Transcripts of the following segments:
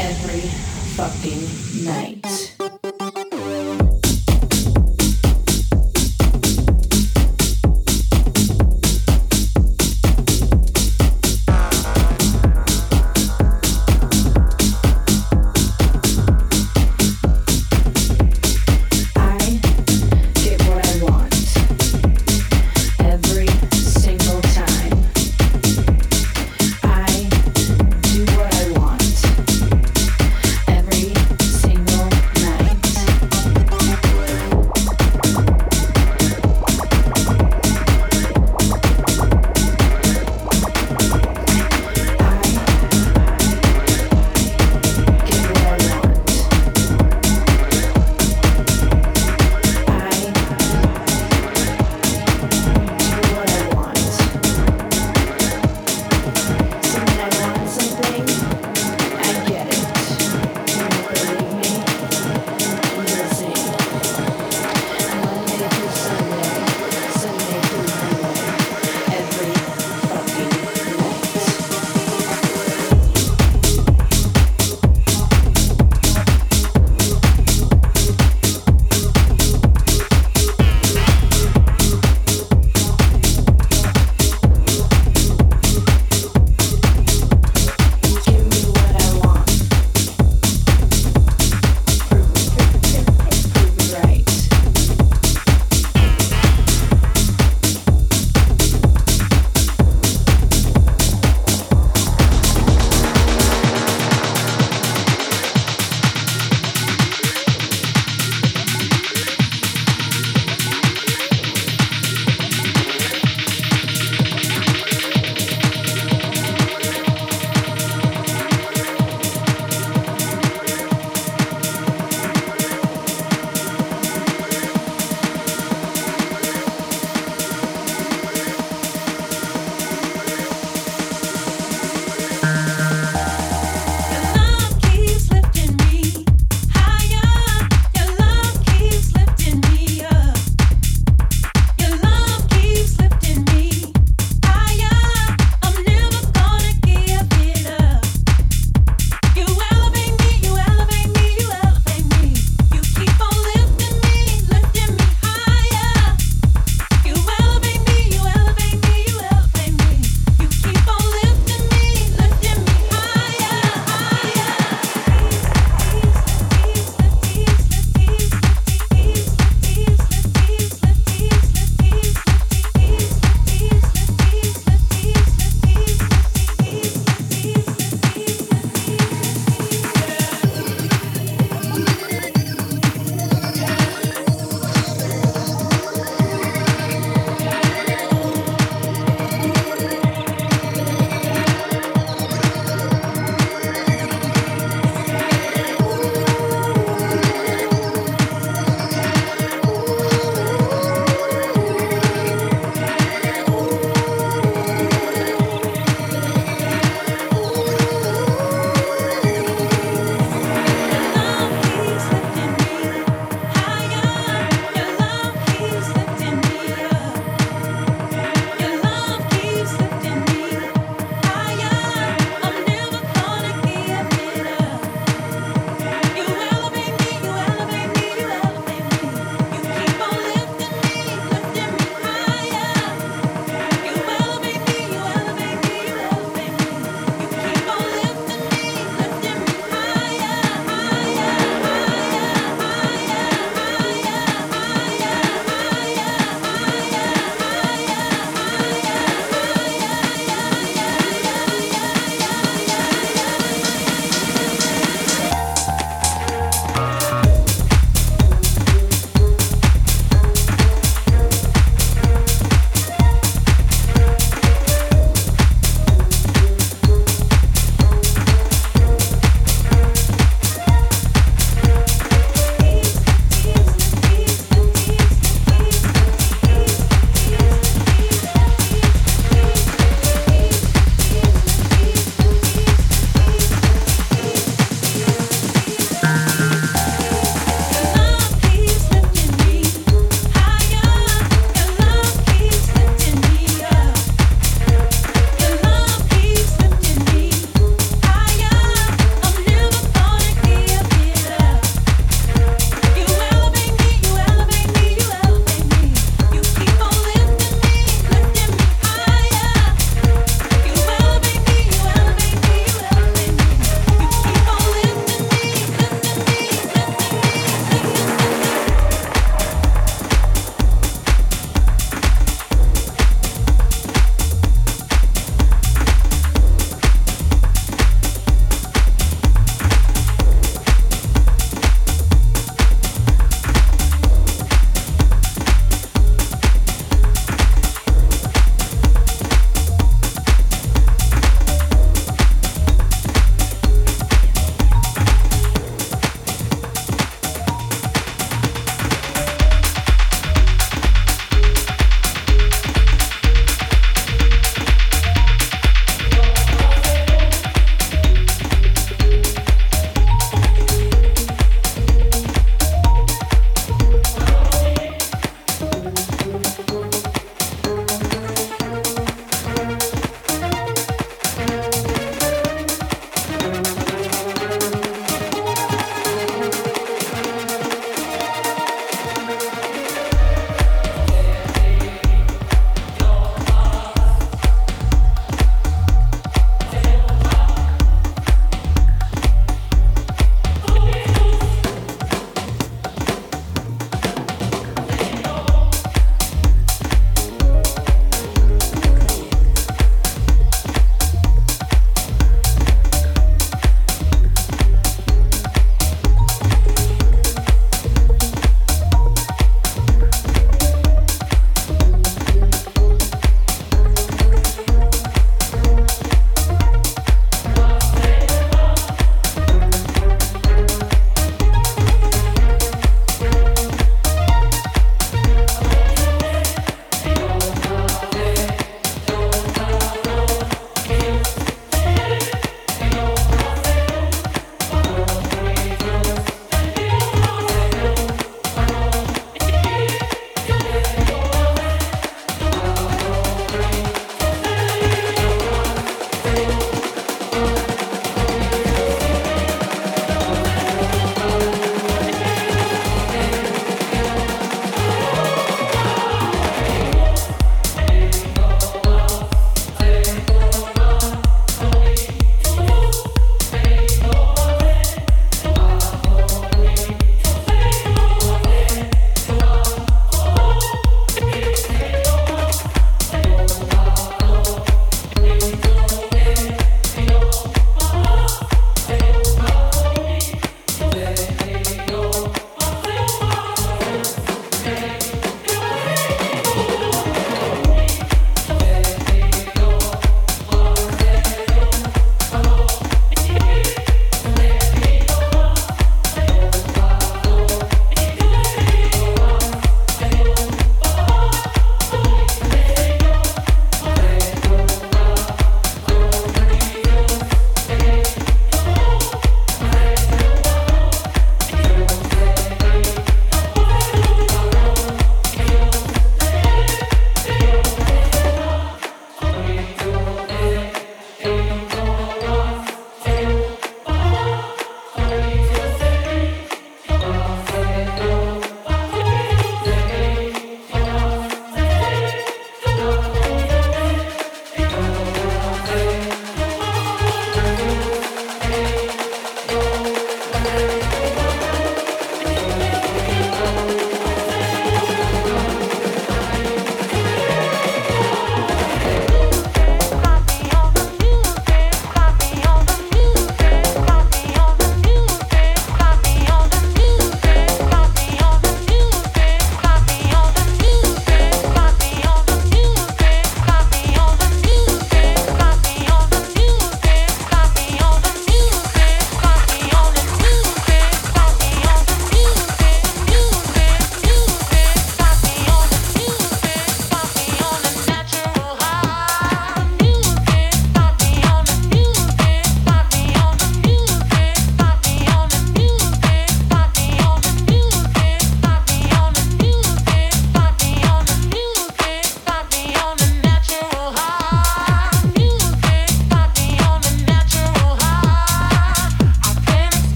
every fucking night.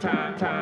Bye.